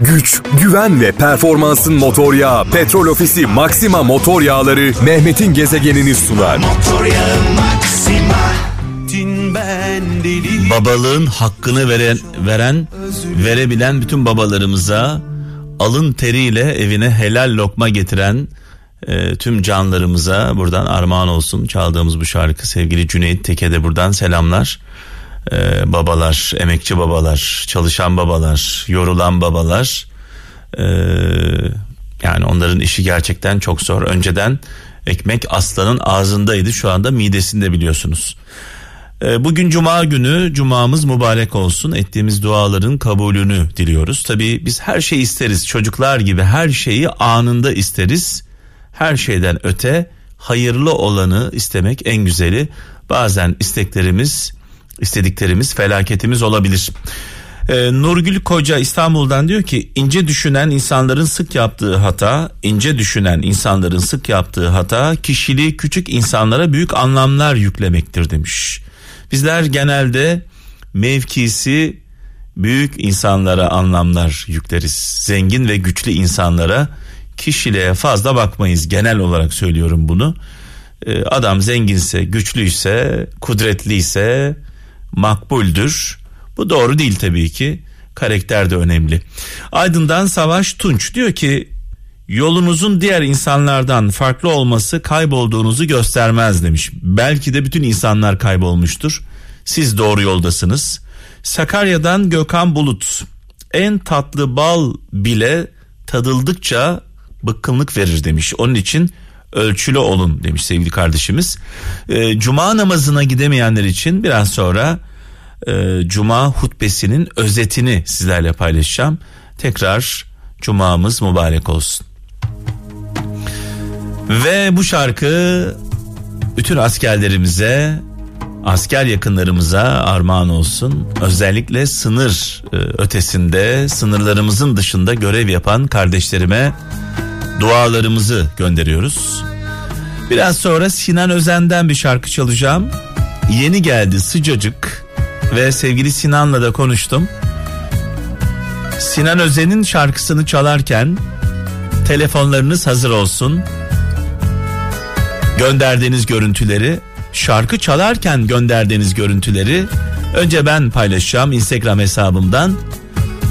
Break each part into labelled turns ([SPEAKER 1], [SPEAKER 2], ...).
[SPEAKER 1] güç, güven ve performansın motor yağı. Petrol Ofisi Maxima Motor Yağları Mehmet'in gezegenini sunar. Motor Maxima.
[SPEAKER 2] Babalığın hakkını veren, veren, verebilen bütün babalarımıza alın teriyle evine helal lokma getiren e, tüm canlarımıza buradan armağan olsun. Çaldığımız bu şarkı sevgili Cüneyt Teke'de buradan selamlar e, babalar emekçi babalar çalışan babalar yorulan babalar. E, yani onların işi gerçekten çok zor. Önceden ekmek aslanın ağzındaydı. Şu anda midesinde biliyorsunuz. E, Bugün cuma günü cumamız mübarek olsun. Ettiğimiz duaların kabulünü diliyoruz. Tabi biz her şeyi isteriz. Çocuklar gibi her şeyi anında isteriz. Her şeyden öte hayırlı olanı istemek en güzeli. Bazen isteklerimiz, istediklerimiz felaketimiz olabilir. Ee, Nurgül Koca İstanbul'dan diyor ki ince düşünen insanların sık yaptığı hata, ince düşünen insanların sık yaptığı hata kişiliği küçük insanlara büyük anlamlar yüklemektir demiş. Bizler genelde mevkisi büyük insanlara anlamlar yükleriz. Zengin ve güçlü insanlara kişiliğe fazla bakmayız genel olarak söylüyorum bunu. Ee, adam zenginse, güçlüyse, kudretliyse makbuldür. Bu doğru değil tabii ki. Karakter de önemli. Aydın'dan Savaş Tunç diyor ki yolunuzun diğer insanlardan farklı olması kaybolduğunuzu göstermez demiş. Belki de bütün insanlar kaybolmuştur. Siz doğru yoldasınız. Sakarya'dan Gökhan Bulut. En tatlı bal bile tadıldıkça bıkkınlık verir demiş. Onun için ölçülü olun demiş sevgili kardeşimiz. E, Cuma namazına gidemeyenler için biraz sonra e, Cuma hutbesinin özetini sizlerle paylaşacağım. Tekrar Cuma'mız mübarek olsun. Ve bu şarkı bütün askerlerimize, asker yakınlarımıza armağan olsun. Özellikle sınır e, ötesinde, sınırlarımızın dışında görev yapan kardeşlerime dualarımızı gönderiyoruz. Biraz sonra Sinan Özen'den bir şarkı çalacağım. Yeni geldi sıcacık ve sevgili Sinan'la da konuştum. Sinan Özen'in şarkısını çalarken telefonlarınız hazır olsun. Gönderdiğiniz görüntüleri, şarkı çalarken gönderdiğiniz görüntüleri önce ben paylaşacağım Instagram hesabımdan.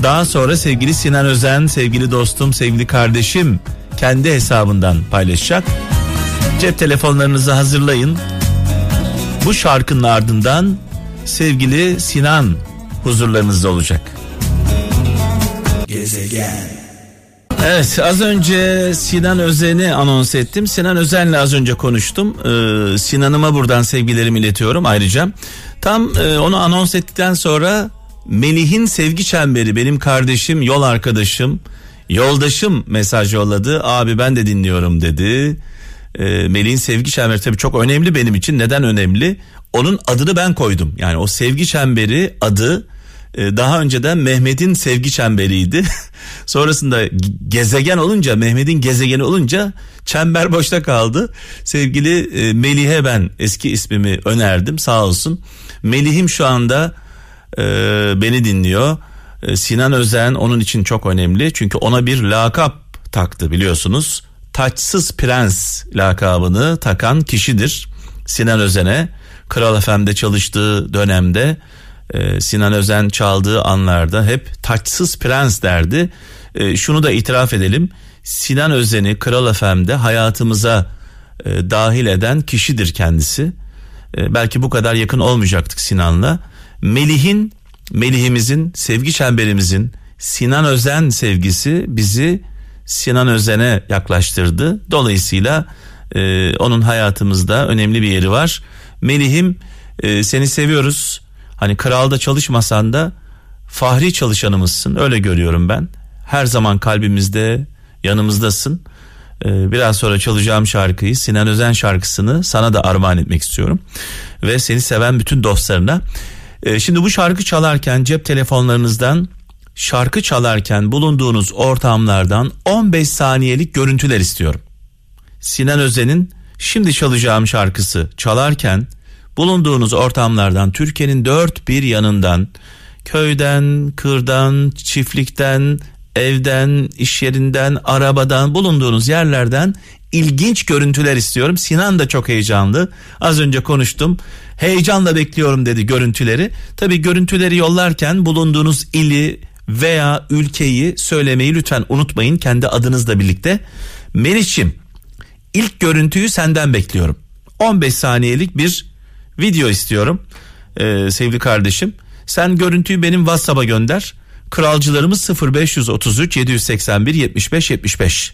[SPEAKER 2] Daha sonra sevgili Sinan Özen, sevgili dostum, sevgili kardeşim kendi hesabından paylaşacak. Cep telefonlarınızı hazırlayın. Bu şarkının ardından sevgili Sinan huzurlarınızda olacak. Gezegen. Evet az önce Sinan Özen'i anons ettim. Sinan Özen'le az önce konuştum. Ee, Sinan'ıma buradan sevgilerimi iletiyorum ayrıca. Tam e, onu anons ettikten sonra Melih'in sevgi çemberi benim kardeşim, yol arkadaşım, Yoldaşım mesaj yolladı. Abi ben de dinliyorum dedi. E, Melih'in sevgi çemberi tabii çok önemli benim için. Neden önemli? Onun adını ben koydum. Yani o sevgi çemberi adı e, daha önceden Mehmet'in sevgi çemberiydi. Sonrasında gezegen olunca Mehmet'in gezegeni olunca çember boşta kaldı. Sevgili e, Melih'e ben eski ismimi önerdim sağ olsun. Melih'im şu anda e, beni dinliyor. Ee, Sinan Özen onun için çok önemli. Çünkü ona bir lakap taktı biliyorsunuz. Taçsız Prens lakabını takan kişidir. Sinan Özen'e Kral FM'de çalıştığı dönemde e, Sinan Özen çaldığı anlarda hep taçsız prens derdi. E, şunu da itiraf edelim. Sinan Özen'i Kral FM'de hayatımıza e, dahil eden kişidir kendisi. belki bu kadar yakın olmayacaktık Sinan'la. Melih'in Melih'imizin, sevgi çemberimizin Sinan Özen sevgisi bizi Sinan Özen'e yaklaştırdı. Dolayısıyla e, onun hayatımızda önemli bir yeri var. Melih'im e, seni seviyoruz. Hani kralda çalışmasan da fahri çalışanımızsın öyle görüyorum ben. Her zaman kalbimizde yanımızdasın. Ee, biraz sonra çalacağım şarkıyı Sinan Özen şarkısını sana da armağan etmek istiyorum. Ve seni seven bütün dostlarına e, şimdi bu şarkı çalarken cep telefonlarınızdan şarkı çalarken bulunduğunuz ortamlardan 15 saniyelik görüntüler istiyorum. Sinan Özen'in şimdi çalacağım şarkısı çalarken bulunduğunuz ortamlardan Türkiye'nin dört bir yanından köyden, kırdan, çiftlikten, evden, iş yerinden, arabadan, bulunduğunuz yerlerden ilginç görüntüler istiyorum. Sinan da çok heyecanlı. Az önce konuştum. Heyecanla bekliyorum dedi görüntüleri. Tabi görüntüleri yollarken bulunduğunuz ili veya ülkeyi söylemeyi lütfen unutmayın kendi adınızla birlikte. Meriç'im ilk görüntüyü senden bekliyorum. 15 saniyelik bir video istiyorum ee, sevgili kardeşim. Sen görüntüyü benim WhatsApp'a gönder. Kralcılarımız 0533 781 75 75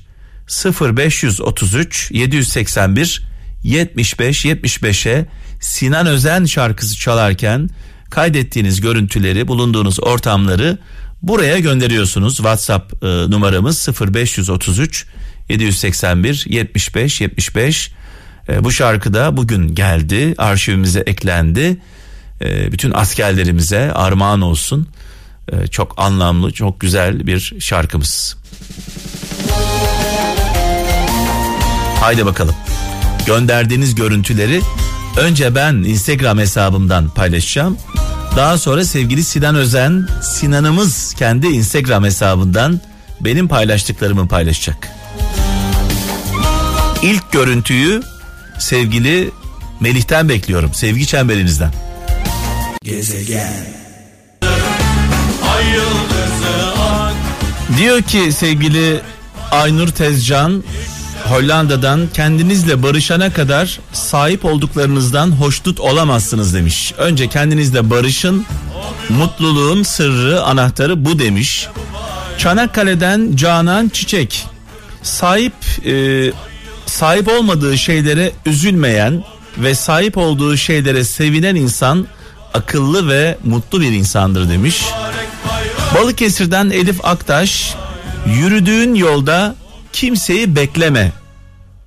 [SPEAKER 2] 0533 781 75 75'e Sinan Özen şarkısı çalarken kaydettiğiniz görüntüleri, bulunduğunuz ortamları buraya gönderiyorsunuz. WhatsApp e, numaramız 0533 781 75 75. E, bu şarkı da bugün geldi, arşivimize eklendi. E, bütün askerlerimize armağan olsun. E, çok anlamlı, çok güzel bir şarkımız. Haydi bakalım. Gönderdiğiniz görüntüleri önce ben Instagram hesabımdan paylaşacağım. Daha sonra sevgili Sinan Özen, Sinan'ımız kendi Instagram hesabından benim paylaştıklarımı paylaşacak. İlk görüntüyü sevgili Melih'ten bekliyorum. Sevgi çemberinizden. Gezegen. Diyor ki sevgili Aynur Tezcan Hollanda'dan kendinizle barışana kadar sahip olduklarınızdan hoşnut olamazsınız demiş. Önce kendinizle barışın, mutluluğun sırrı, anahtarı bu demiş. Çanakkale'den Canan Çiçek sahip e, sahip olmadığı şeylere üzülmeyen ve sahip olduğu şeylere sevinen insan akıllı ve mutlu bir insandır demiş. Balıkesir'den Elif Aktaş yürüdüğün yolda kimseyi bekleme.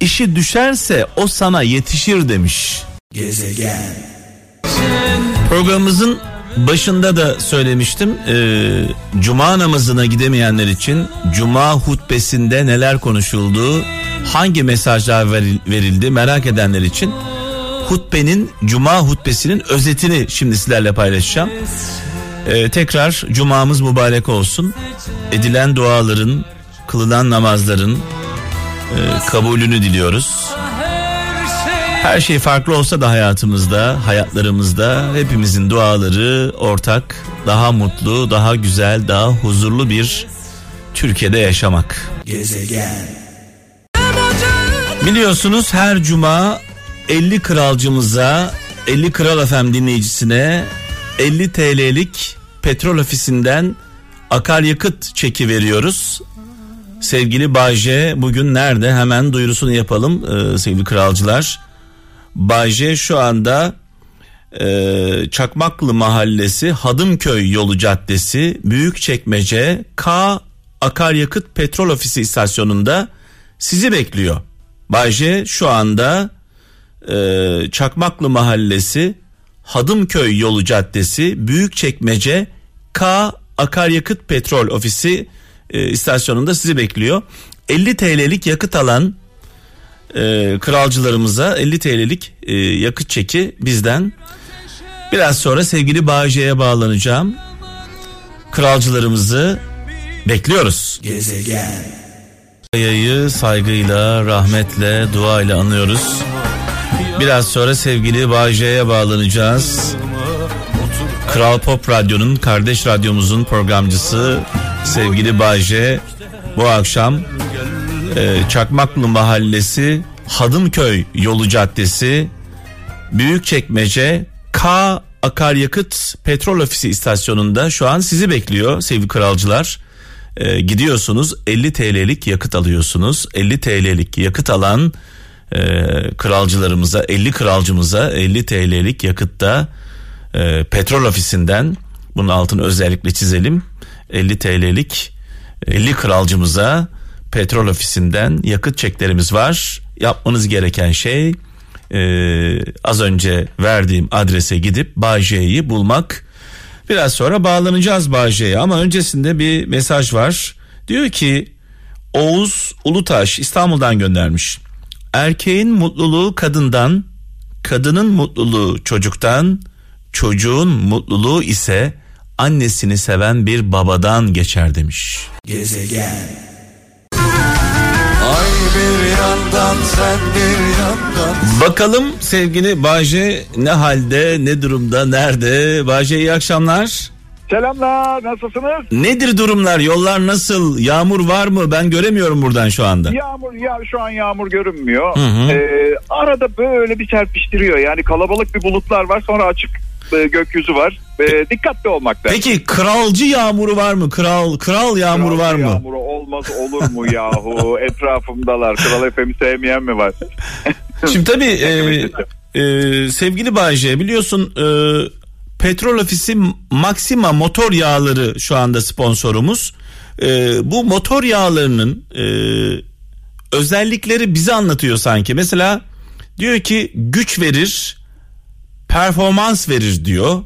[SPEAKER 2] İşi düşerse o sana yetişir demiş. Gezegen. Programımızın başında da söylemiştim. Ee, Cuma namazına gidemeyenler için Cuma hutbesinde neler konuşuldu, hangi mesajlar verildi merak edenler için hutbenin Cuma hutbesinin özetini şimdi sizlerle paylaşacağım. Ee, tekrar Cuma'mız mübarek olsun. Edilen duaların, kılınan namazların e, kabulünü diliyoruz. Her şey farklı olsa da hayatımızda, hayatlarımızda hepimizin duaları ortak, daha mutlu, daha güzel, daha huzurlu bir Türkiye'de yaşamak. Gezegen. Biliyorsunuz her cuma 50 kralcımıza, 50 kral efem dinleyicisine 50 TL'lik petrol ofisinden akaryakıt çeki veriyoruz. Sevgili Bayce bugün nerede? Hemen duyurusunu yapalım ee, sevgili kralcılar. Bayce şu anda e, Çakmaklı Mahallesi Hadımköy Yolu Caddesi Büyükçekmece K Akaryakıt Petrol Ofisi istasyonunda sizi bekliyor. Bayce şu anda e, Çakmaklı Mahallesi Hadımköy Yolu Caddesi Büyükçekmece K Akaryakıt Petrol Ofisi e, istasyonunda sizi bekliyor. 50 TL'lik yakıt alan e, kralcılarımıza 50 TL'lik e, yakıt çeki bizden. Biraz sonra sevgili Bağcı'ya bağlanacağım. Kralcılarımızı bekliyoruz. Gezegen. Yayı saygıyla, rahmetle, duayla anıyoruz. Biraz sonra sevgili Bağcı'ya bağlanacağız. Kral Pop Radyo'nun kardeş radyomuzun programcısı sevgili Bayce bu akşam e, Çakmaklı Mahallesi Hadımköy Yolu Caddesi Büyükçekmece K Akaryakıt Petrol Ofisi istasyonunda şu an sizi bekliyor sevgili kralcılar. E, gidiyorsunuz 50 TL'lik yakıt alıyorsunuz. 50 TL'lik yakıt alan e, kralcılarımıza 50 kralcımıza 50 TL'lik yakıtta e, petrol ofisinden bunun altını özellikle çizelim 50 TL'lik 50 kralcımıza petrol ofisinden yakıt çeklerimiz var. Yapmanız gereken şey e, az önce verdiğim adrese gidip Bağcay'ı bulmak. Biraz sonra bağlanacağız Bağcay'a ama öncesinde bir mesaj var. Diyor ki Oğuz Ulutaş İstanbul'dan göndermiş. Erkeğin mutluluğu kadından, kadının mutluluğu çocuktan, çocuğun mutluluğu ise annesini seven bir babadan geçer demiş. Gezegen. Ay bir yandan sen bir yandan. Bakalım sevgili Baje ne halde, ne durumda, nerede? Baje iyi akşamlar.
[SPEAKER 3] Selamlar nasılsınız?
[SPEAKER 2] Nedir durumlar yollar nasıl yağmur var mı ben göremiyorum buradan şu anda.
[SPEAKER 3] Yağmur ya şu an yağmur görünmüyor. Hı hı. Ee, arada böyle bir serpiştiriyor yani kalabalık bir bulutlar var sonra açık e, gökyüzü var. E, dikkatli olmak
[SPEAKER 2] lazım. Peki kralcı yağmuru var mı? Kral kral yağmuru kral var mı?
[SPEAKER 3] Yağmuru olmaz olur mu yahu? Etrafımdalar. Kral FM'i sevmeyen mi var?
[SPEAKER 2] Şimdi tabii e, e, sevgili Bayce biliyorsun e, Petrol Ofisi Maxima motor yağları şu anda sponsorumuz. E, bu motor yağlarının e, özellikleri bize anlatıyor sanki. Mesela diyor ki güç verir, performans verir diyor.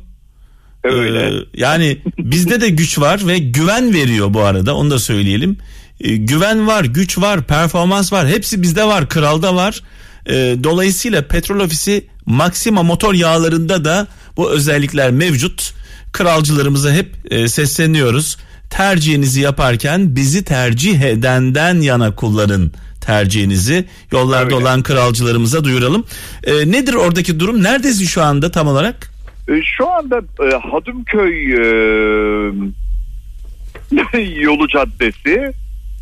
[SPEAKER 3] Öyle. Ee,
[SPEAKER 2] yani bizde de güç var ve güven veriyor bu arada onu da söyleyelim. Ee, güven var, güç var, performans var. Hepsi bizde var, kralda var. Ee, dolayısıyla petrol ofisi Maxima motor yağlarında da bu özellikler mevcut. Kralcılarımıza hep e, sesleniyoruz. Tercihinizi yaparken bizi tercih edenden yana kullanın tercihinizi. Yollarda Öyle. olan kralcılarımıza duyuralım. E, nedir oradaki durum? Neredesin şu anda tam olarak?
[SPEAKER 3] E, şu anda e, Hadımköy e, yolu caddesi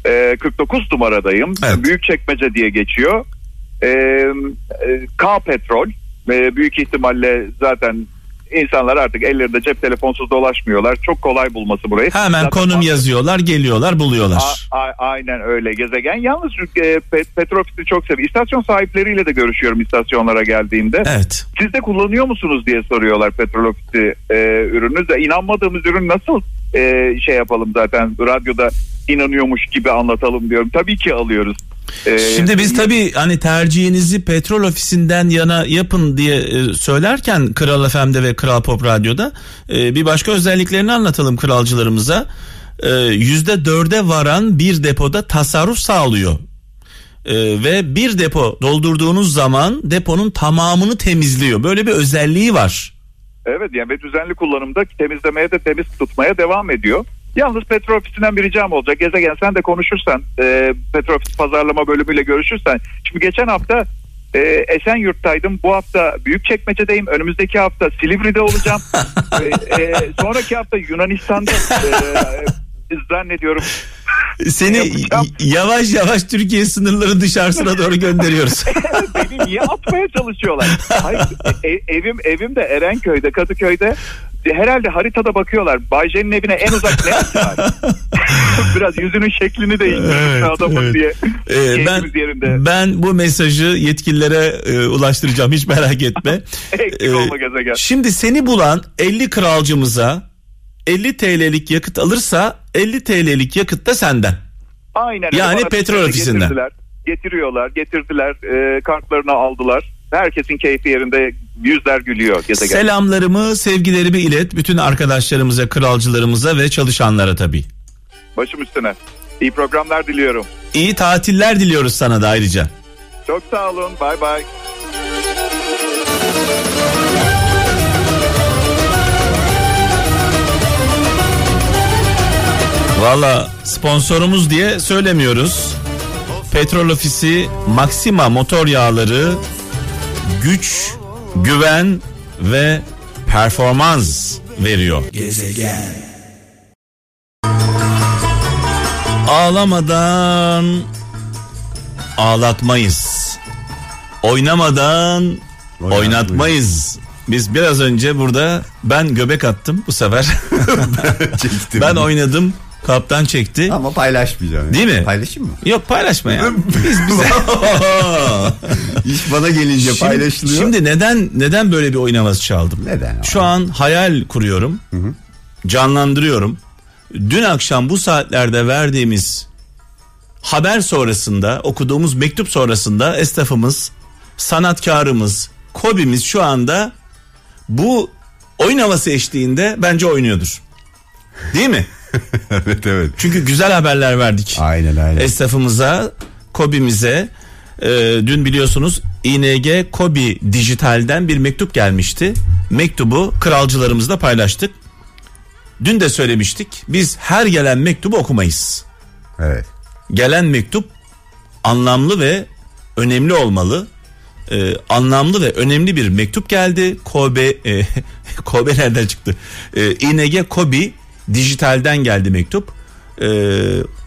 [SPEAKER 3] e, 49 numaradayım. Evet. Büyükçekmece diye geçiyor. K Petrol büyük ihtimalle zaten insanlar artık ellerinde cep telefonsuz dolaşmıyorlar. Çok kolay bulması burayı.
[SPEAKER 2] Hemen Zaten konum yazıyorlar, geliyorlar, buluyorlar.
[SPEAKER 3] A- a- aynen öyle gezegen. Yalnız e, pet- Petrofis'i çok seviyorum. İstasyon sahipleriyle de görüşüyorum istasyonlara geldiğimde.
[SPEAKER 2] Evet.
[SPEAKER 3] Siz de kullanıyor musunuz diye soruyorlar Petrol Ofisi e, ürünü. De inanmadığımız ürün nasıl e, şey yapalım zaten radyoda inanıyormuş gibi anlatalım diyorum. Tabii ki alıyoruz.
[SPEAKER 2] Ee, Şimdi biz tabii hani tercihinizi petrol ofisinden yana yapın diye e, söylerken Kral FM'de ve Kral Pop Radyo'da e, bir başka özelliklerini anlatalım kralcılarımıza. E, yüzde dörde varan bir depoda tasarruf sağlıyor. Ve bir depo doldurduğunuz zaman deponun tamamını temizliyor. Böyle bir özelliği var.
[SPEAKER 3] Evet yani ve düzenli kullanımda temizlemeye de temiz tutmaya devam ediyor. Yalnız petrol ofisinden bir ricam olacak. Gezegen sen de konuşursan e, petrol ofisi pazarlama bölümüyle görüşürsen. Şimdi geçen hafta e, Esenyurt'taydım. Bu hafta Büyükçekmece'deyim. Önümüzdeki hafta Silivri'de olacağım. e, e, sonraki hafta Yunanistan'da e, zannediyorum.
[SPEAKER 2] Seni yavaş yavaş Türkiye sınırları dışarısına doğru gönderiyoruz.
[SPEAKER 3] Beni niye atmaya çalışıyorlar? Hayır, e, evim evim de Erenköy'de, Kadıköy'de herhalde haritada bakıyorlar. Bayce'nin evine en uzak var? Biraz yüzünün şeklini değiştirmiş evet, adamın evet. diye.
[SPEAKER 2] Ee, ben, yerinde. ben bu mesajı yetkililere e, ulaştıracağım hiç merak etme.
[SPEAKER 3] ee, olma gezegen.
[SPEAKER 2] Şimdi seni bulan 50 kralcımıza 50 TL'lik yakıt alırsa 50 TL'lik yakıt da senden.
[SPEAKER 3] Aynen.
[SPEAKER 2] Yani petrol ofisinden.
[SPEAKER 3] Getirdiler, getiriyorlar, getirdiler, e, kartlarını aldılar. Herkesin keyfi yerinde yüzler gülüyor gezegen.
[SPEAKER 2] Selamlarımı, sevgilerimi ilet bütün arkadaşlarımıza, kralcılarımıza ve çalışanlara tabii.
[SPEAKER 3] Başım üstüne. İyi programlar diliyorum.
[SPEAKER 2] İyi tatiller diliyoruz sana da ayrıca.
[SPEAKER 3] Çok sağ olun. Bay bay.
[SPEAKER 2] Valla sponsorumuz diye söylemiyoruz. Petrol Ofisi Maxima motor yağları güç, güven ve performans veriyor. Gezegen. Ağlamadan ağlatmayız. Oynamadan oynatmayız. Biz biraz önce burada ben göbek attım bu sefer. ben oynadım Kaptan çekti.
[SPEAKER 4] Ama paylaşmayacağım.
[SPEAKER 2] Değil mi?
[SPEAKER 4] Paylaşayım mı?
[SPEAKER 2] Yok paylaşma ya. Biz bize.
[SPEAKER 4] İş bana gelince şimdi, paylaşılıyor.
[SPEAKER 2] Şimdi neden neden böyle bir oynaması çaldım?
[SPEAKER 4] Neden?
[SPEAKER 2] Şu an hayal kuruyorum. Hı hı. Canlandırıyorum. Dün akşam bu saatlerde verdiğimiz haber sonrasında okuduğumuz mektup sonrasında esnafımız, sanatkarımız, kobimiz şu anda bu oyun havası eşliğinde bence oynuyordur. Değil mi?
[SPEAKER 4] evet evet.
[SPEAKER 2] Çünkü güzel haberler verdik.
[SPEAKER 4] Aynen aynen.
[SPEAKER 2] Esnafımıza, Kobimize. E, dün biliyorsunuz ING Kobi Dijital'den bir mektup gelmişti. Mektubu kralcılarımızla paylaştık. dün de söylemiştik. Biz her gelen mektubu okumayız.
[SPEAKER 4] Evet.
[SPEAKER 2] Gelen mektup anlamlı ve önemli olmalı. Ee, anlamlı ve önemli bir mektup geldi. Kobe e, Kobe nereden çıktı? Ee, ING Kobi dijitalden geldi mektup. Ee,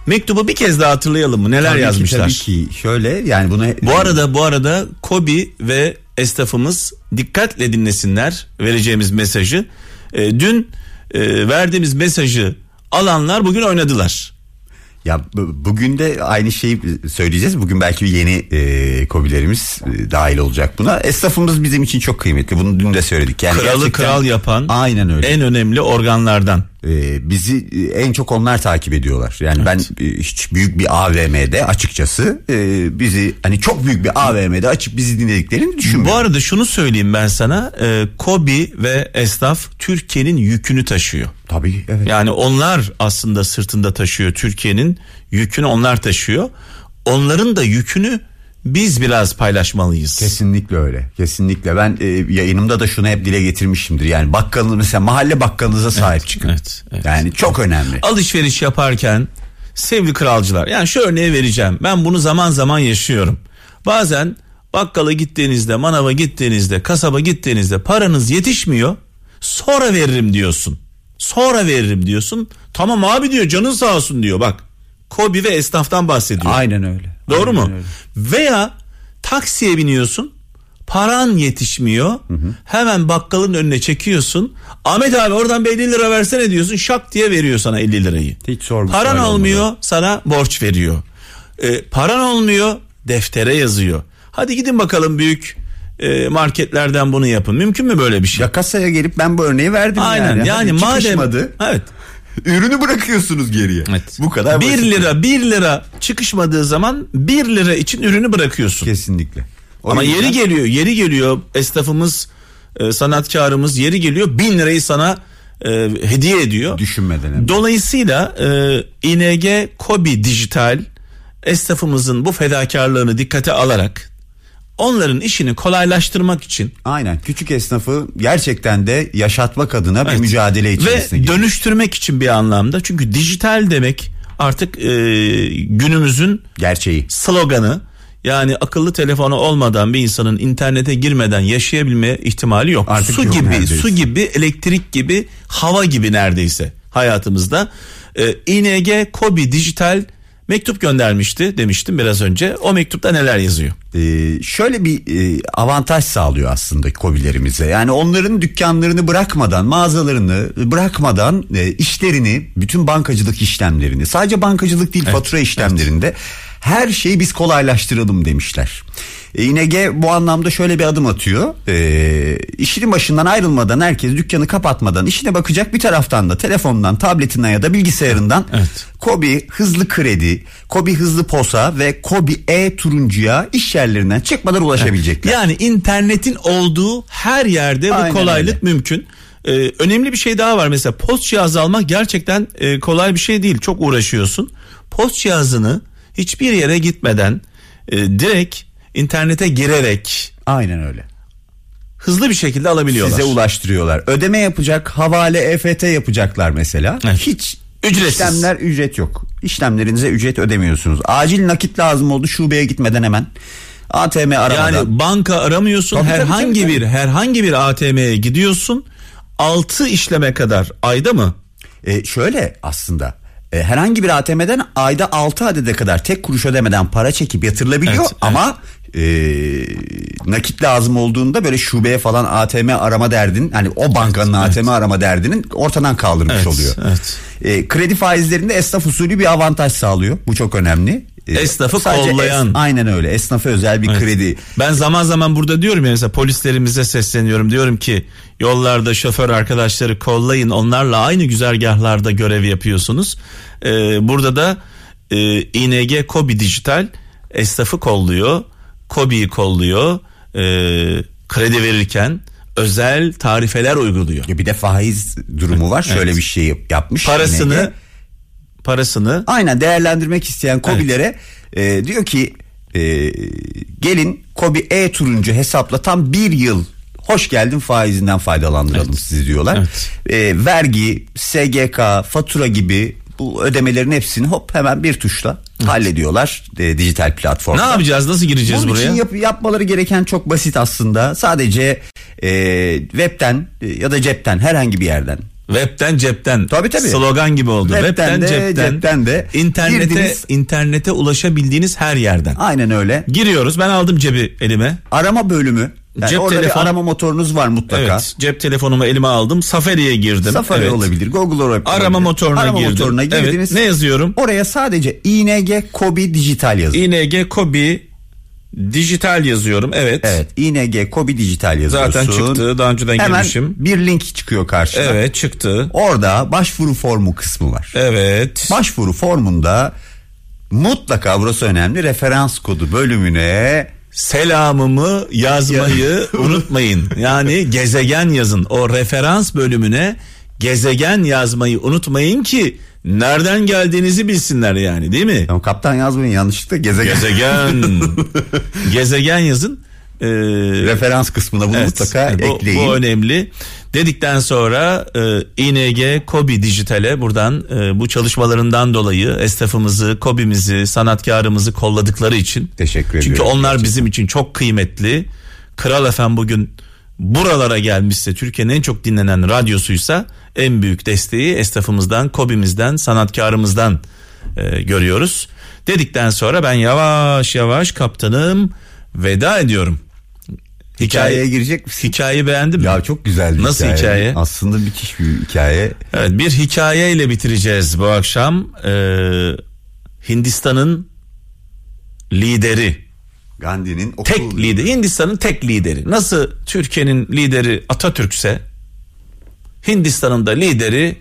[SPEAKER 2] mektubu bir kez daha hatırlayalım mı? Neler
[SPEAKER 4] Tabii ki,
[SPEAKER 2] yazmışlar?
[SPEAKER 4] tabii ki şöyle yani bunu
[SPEAKER 2] Bu arada bu arada Kobi ve esnafımız dikkatle dinlesinler vereceğimiz mesajı. Ee, dün e, verdiğimiz mesajı alanlar bugün oynadılar.
[SPEAKER 4] Ya bu- bugün de aynı şeyi söyleyeceğiz. Bugün belki yeni e, kobilerimiz e, dahil olacak buna. Esnafımız bizim için çok kıymetli. Bunu dün de söyledik. Yani
[SPEAKER 2] Kralı
[SPEAKER 4] gerçekten
[SPEAKER 2] kral yapan
[SPEAKER 4] Aynen öyle.
[SPEAKER 2] en önemli organlardan.
[SPEAKER 4] E, bizi e, en çok onlar takip ediyorlar. Yani ben e, hiç büyük bir AVM'de açıkçası e, bizi hani çok büyük bir AVM'de açıp bizi dinlediklerini düşünmüyorum.
[SPEAKER 2] Bu arada şunu söyleyeyim ben sana. E, Kobi ve esnaf Türkiye'nin yükünü taşıyor.
[SPEAKER 4] Tabii evet.
[SPEAKER 2] Yani onlar aslında sırtında taşıyor Türkiye'nin yükünü onlar taşıyor. Onların da yükünü biz biraz paylaşmalıyız.
[SPEAKER 4] Kesinlikle öyle. Kesinlikle. Ben e, yayınımda da şunu hep dile getirmişimdir. Yani bakkalınız mesela mahalle bakkalınıza sahip çıkın.
[SPEAKER 2] evet, evet.
[SPEAKER 4] Yani çok önemli.
[SPEAKER 2] Alışveriş yaparken sevgili kralcılar yani şu örneği vereceğim. Ben bunu zaman zaman yaşıyorum. Bazen bakkala gittiğinizde, manava gittiğinizde, kasaba gittiğinizde paranız yetişmiyor. Sonra veririm diyorsun. Sonra veririm diyorsun. Tamam abi diyor canın sağ olsun diyor bak. Kobi ve esnaftan bahsediyor.
[SPEAKER 4] Aynen öyle.
[SPEAKER 2] Doğru
[SPEAKER 4] Aynen
[SPEAKER 2] mu?
[SPEAKER 4] öyle.
[SPEAKER 2] Veya taksiye biniyorsun. Paran yetişmiyor. Hemen bakkalın önüne çekiyorsun. Ahmet abi oradan bir 50 lira versene diyorsun. Şak diye veriyor sana 50 lirayı.
[SPEAKER 4] Hiç sorgu
[SPEAKER 2] Paran olmuyor
[SPEAKER 4] olmadan.
[SPEAKER 2] sana borç veriyor. Ee, paran olmuyor deftere yazıyor. Hadi gidin bakalım büyük e, marketlerden bunu yapın. Mümkün mü böyle bir şey?
[SPEAKER 4] Ya kasaya gelip ben bu örneği verdim
[SPEAKER 2] Aynen
[SPEAKER 4] yani.
[SPEAKER 2] yani, madem
[SPEAKER 4] çıkışmadı.
[SPEAKER 2] evet
[SPEAKER 4] Ürünü bırakıyorsunuz geriye.
[SPEAKER 2] Evet.
[SPEAKER 4] Bu kadar
[SPEAKER 2] 1
[SPEAKER 4] basit.
[SPEAKER 2] lira 1 lira çıkışmadığı zaman 1 lira için ürünü bırakıyorsun.
[SPEAKER 4] Kesinlikle. O
[SPEAKER 2] Ama
[SPEAKER 4] yüzden-
[SPEAKER 2] yeri geliyor, yeri geliyor esnafımız, e, sanatkarımız yeri geliyor bin lirayı sana e, hediye ediyor.
[SPEAKER 4] Düşünmeden hem.
[SPEAKER 2] Dolayısıyla e, ING Kobi Dijital esnafımızın bu fedakarlığını dikkate alarak onların işini kolaylaştırmak için
[SPEAKER 4] Aynen küçük esnafı gerçekten de yaşatmak adına bir
[SPEAKER 2] Evet.
[SPEAKER 4] mücadele içerisine
[SPEAKER 2] ve
[SPEAKER 4] giriyor.
[SPEAKER 2] dönüştürmek için bir anlamda çünkü dijital demek artık e, günümüzün
[SPEAKER 4] Gerçeği.
[SPEAKER 2] sloganı yani akıllı telefonu olmadan bir insanın internete girmeden yaşayabilme ihtimali yok.
[SPEAKER 4] Artık
[SPEAKER 2] su gibi,
[SPEAKER 4] neredeyse.
[SPEAKER 2] su gibi, elektrik gibi, hava gibi neredeyse hayatımızda. Ee, ING Kobi Dijital mektup göndermişti demiştim biraz önce. O mektupta neler yazıyor?
[SPEAKER 4] Ee, şöyle bir e, avantaj sağlıyor aslında kobilerimize. Yani onların dükkanlarını bırakmadan, mağazalarını bırakmadan e, işlerini, bütün bankacılık işlemlerini, sadece bankacılık değil fatura işlemlerinde her şeyi biz kolaylaştıralım demişler. E, ING bu anlamda şöyle bir adım atıyor. E, işinin başından ayrılmadan herkes dükkanı kapatmadan işine bakacak bir taraftan da telefondan, tabletinden ya da bilgisayarından
[SPEAKER 2] Evet.
[SPEAKER 4] Kobi hızlı kredi, Kobi hızlı posa ve Kobi e turuncuya iş yerlerinden çıkmadan ulaşabilecekler.
[SPEAKER 2] Yani internetin olduğu her yerde bu
[SPEAKER 4] Aynen
[SPEAKER 2] kolaylık
[SPEAKER 4] öyle.
[SPEAKER 2] mümkün. Ee, önemli bir şey daha var mesela post cihazı almak gerçekten e, kolay bir şey değil çok uğraşıyorsun. Post cihazını hiçbir yere gitmeden e, direkt internete girerek
[SPEAKER 4] Aynen öyle.
[SPEAKER 2] hızlı bir şekilde alabiliyorlar.
[SPEAKER 4] Size ulaştırıyorlar. Ödeme yapacak, havale EFT yapacaklar mesela.
[SPEAKER 2] Evet.
[SPEAKER 4] Hiç
[SPEAKER 2] Ücretsiz.
[SPEAKER 4] işlemler ücret yok. İşlemlerinize ücret ödemiyorsunuz. Acil nakit lazım oldu şubeye gitmeden hemen. ATM aramadan.
[SPEAKER 2] Yani banka aramıyorsun
[SPEAKER 4] Tabii, tabii,
[SPEAKER 2] herhangi
[SPEAKER 4] tabii,
[SPEAKER 2] bir
[SPEAKER 4] tabii.
[SPEAKER 2] herhangi bir ATM'ye gidiyorsun 6 işleme kadar ayda mı?
[SPEAKER 4] E, şöyle aslında e, herhangi bir ATM'den ayda 6 adede kadar tek kuruş ödemeden para çekip yatırılabiliyor
[SPEAKER 2] Evet, evet.
[SPEAKER 4] ama e, nakit lazım olduğunda böyle şubeye falan ATM arama derdin hani o bankanın ATM arama derdinin ortadan kaldırmış
[SPEAKER 2] Evet,
[SPEAKER 4] oluyor.
[SPEAKER 2] evet.
[SPEAKER 4] E, kredi faizlerinde esnaf usulü bir avantaj sağlıyor. Bu çok önemli. E,
[SPEAKER 2] Esnafı
[SPEAKER 4] sadece
[SPEAKER 2] kollayan.
[SPEAKER 4] aynen öyle. Esnafa özel bir
[SPEAKER 2] Evet.
[SPEAKER 4] kredi.
[SPEAKER 2] Ben zaman zaman burada diyorum ya mesela polislerimize sesleniyorum. Diyorum ki yollarda şoför arkadaşları kollayın. Onlarla aynı güzergahlarda görev yapıyorsunuz. Ee, burada da e, ING Kobi Dijital esnafı kolluyor. Kobi'yi kolluyor. Ee, kredi verirken özel tarifeler uyguluyor.
[SPEAKER 4] Bir de faiz durumu var. Şöyle
[SPEAKER 2] Evet.
[SPEAKER 4] bir şey yapmış.
[SPEAKER 2] Parasını parasını
[SPEAKER 4] Aynen değerlendirmek isteyen Kobilere e, diyor ki e, gelin Kobi e turuncu hesapla tam bir yıl hoş geldin faizinden faydalandıralım
[SPEAKER 2] Evet.
[SPEAKER 4] sizi diyorlar.
[SPEAKER 2] Evet.
[SPEAKER 4] E, vergi, SGK, fatura gibi bu ödemelerin hepsini hop hemen bir tuşla hallediyorlar e, dijital
[SPEAKER 2] Ne
[SPEAKER 4] platformda.
[SPEAKER 2] yapacağız? Nasıl gireceğiz
[SPEAKER 4] Bunun
[SPEAKER 2] buraya?
[SPEAKER 4] için yap- yapmaları gereken çok basit aslında. Sadece e, webten e, ya da cepten herhangi bir yerden
[SPEAKER 2] Webten cepten.
[SPEAKER 4] Tabii, tabii.
[SPEAKER 2] Slogan gibi oldu.
[SPEAKER 4] Webten de, cepten de
[SPEAKER 2] İnternete,
[SPEAKER 4] girdiniz.
[SPEAKER 2] internete ulaşabildiğiniz her yerden.
[SPEAKER 4] aynen öyle.
[SPEAKER 2] Giriyoruz. Ben aldım cebi elime.
[SPEAKER 4] Arama bölümü. Yani
[SPEAKER 2] Cep
[SPEAKER 4] orada
[SPEAKER 2] telefon-
[SPEAKER 4] bir arama motorunuz var mutlaka.
[SPEAKER 2] Evet. Cep telefonumu elime aldım. Safari'ye girdim.
[SPEAKER 4] Safari
[SPEAKER 2] evet.
[SPEAKER 4] olabilir, Google olabilir.
[SPEAKER 2] Arama motoruna
[SPEAKER 4] Arama
[SPEAKER 2] girdim.
[SPEAKER 4] motoruna girdiniz.
[SPEAKER 2] Evet. Ne yazıyorum?
[SPEAKER 4] Oraya sadece ING Kobi dijital yazın.
[SPEAKER 2] ING Kobi dijital yazıyorum. Evet.
[SPEAKER 4] evet, ING Kobi dijital yazıyorsun.
[SPEAKER 2] Zaten çıktı. Daha önceden
[SPEAKER 4] Hemen
[SPEAKER 2] girmişim.
[SPEAKER 4] bir link çıkıyor karşına.
[SPEAKER 2] Evet çıktı.
[SPEAKER 4] Orada başvuru formu kısmı var.
[SPEAKER 2] Evet.
[SPEAKER 4] Başvuru formunda mutlaka burası önemli referans kodu bölümüne
[SPEAKER 2] Selamımı yazmayı unutmayın. Yani gezegen yazın. O referans bölümüne gezegen yazmayı unutmayın ki nereden geldiğinizi bilsinler yani değil mi?
[SPEAKER 4] Tamam, kaptan yazmayın yanlışlıkla gezegen.
[SPEAKER 2] Gezegen. gezegen yazın. Ee,
[SPEAKER 4] referans kısmına bunu
[SPEAKER 2] evet,
[SPEAKER 4] mutlaka
[SPEAKER 2] bu,
[SPEAKER 4] ekleyin.
[SPEAKER 2] bu önemli. Dedikten sonra e, ING Kobi Dijital'e buradan e, bu çalışmalarından dolayı esnafımızı, Kobi'mizi, sanatkarımızı kolladıkları için
[SPEAKER 4] Teşekkür
[SPEAKER 2] Çünkü
[SPEAKER 4] ediyorum.
[SPEAKER 2] onlar
[SPEAKER 4] gerçekten.
[SPEAKER 2] bizim için çok kıymetli. Kral Efem bugün buralara gelmişse Türkiye'nin en çok dinlenen radyosuysa en büyük desteği esnafımızdan, Kobi'mizden, sanatkarımızdan e, görüyoruz. Dedikten sonra ben yavaş yavaş kaptanım veda ediyorum.
[SPEAKER 4] Hikayeye girecek misin?
[SPEAKER 2] Hikayeyi beğendin mi?
[SPEAKER 4] Ya çok güzel bir
[SPEAKER 2] Nasıl hikaye?
[SPEAKER 4] Aslında müthiş bir hikaye.
[SPEAKER 2] Evet, bir hikayeyle bitireceğiz bu akşam. Ee, Hindistan'ın lideri,
[SPEAKER 4] Gandhi'nin okul...
[SPEAKER 2] tek lideri, Hindistan'ın tek lideri. Nasıl Türkiye'nin lideri Atatürk'se Hindistan'ın da lideri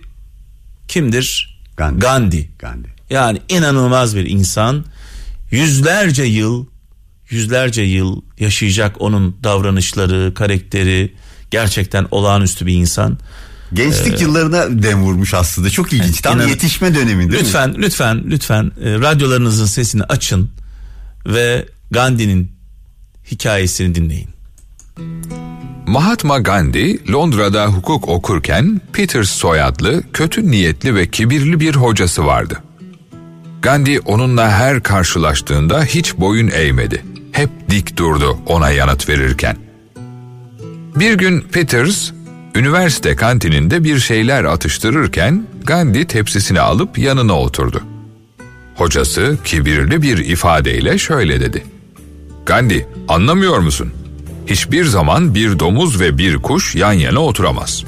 [SPEAKER 2] kimdir?
[SPEAKER 4] Gandhi.
[SPEAKER 2] Gandhi.
[SPEAKER 4] Gandhi.
[SPEAKER 2] Yani inanılmaz bir insan. Yüzlerce yıl, yüzlerce yıl yaşayacak onun davranışları, karakteri. Gerçekten olağanüstü bir insan.
[SPEAKER 4] Gençlik yıllarına dem vurmuş aslında. Çok ilginç. Tam
[SPEAKER 2] inan-
[SPEAKER 4] yetişme dönemi değil mi?
[SPEAKER 2] lütfen, lütfen, lütfen e, radyolarınızın sesini açın ve Gandhi'nin hikayesini dinleyin.
[SPEAKER 5] Mahatma Gandhi Londra'da hukuk okurken Peters soyadlı kötü niyetli ve kibirli bir hocası vardı. Gandhi onunla her karşılaştığında hiç boyun eğmedi. Hep dik durdu ona yanıt verirken. Bir gün Peters üniversite kantininde bir şeyler atıştırırken Gandhi tepsisini alıp yanına oturdu. Hocası kibirli bir ifadeyle şöyle dedi. Gandhi, anlamıyor musun? Hiçbir zaman bir domuz ve bir kuş yan yana oturamaz.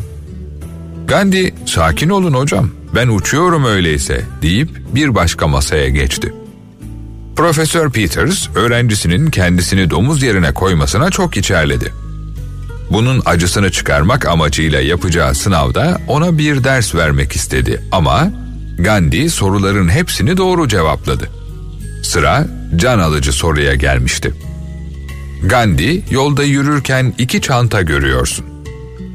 [SPEAKER 5] Gandhi, sakin olun hocam, ben uçuyorum öyleyse deyip bir başka masaya geçti. Profesör Peters, öğrencisinin kendisini domuz yerine koymasına çok içerledi. Bunun acısını çıkarmak amacıyla yapacağı sınavda ona bir ders vermek istedi ama Gandhi soruların hepsini doğru cevapladı. Sıra can alıcı soruya gelmişti. Gandhi yolda yürürken iki çanta görüyorsun.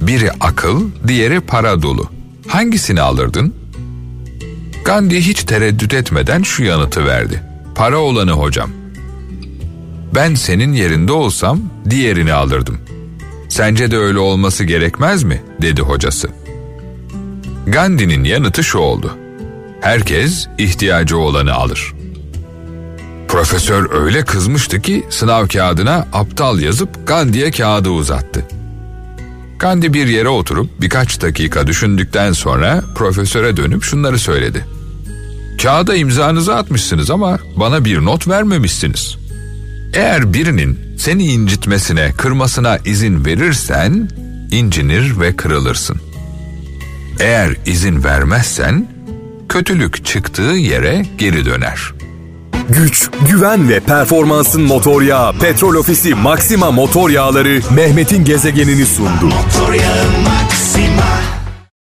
[SPEAKER 5] Biri akıl, diğeri para dolu. Hangisini alırdın? Gandhi hiç tereddüt etmeden şu yanıtı verdi. Para olanı hocam. Ben senin yerinde olsam diğerini alırdım. Sence de öyle olması gerekmez mi? dedi hocası. Gandhi'nin yanıtı şu oldu. Herkes ihtiyacı olanı alır. Profesör öyle kızmıştı ki sınav kağıdına aptal yazıp Gandhi'ye kağıdı uzattı. Gandhi bir yere oturup birkaç dakika düşündükten sonra profesöre dönüp şunları söyledi. Kağıda imzanızı atmışsınız ama bana bir not vermemişsiniz. Eğer birinin seni incitmesine, kırmasına izin verirsen incinir ve kırılırsın. Eğer izin vermezsen kötülük çıktığı yere geri döner.
[SPEAKER 1] Güç, güven ve performansın motor yağı Petrol Ofisi Maxima motor yağları Mehmet'in gezegenini sundu.
[SPEAKER 6] Motor yağı Maxima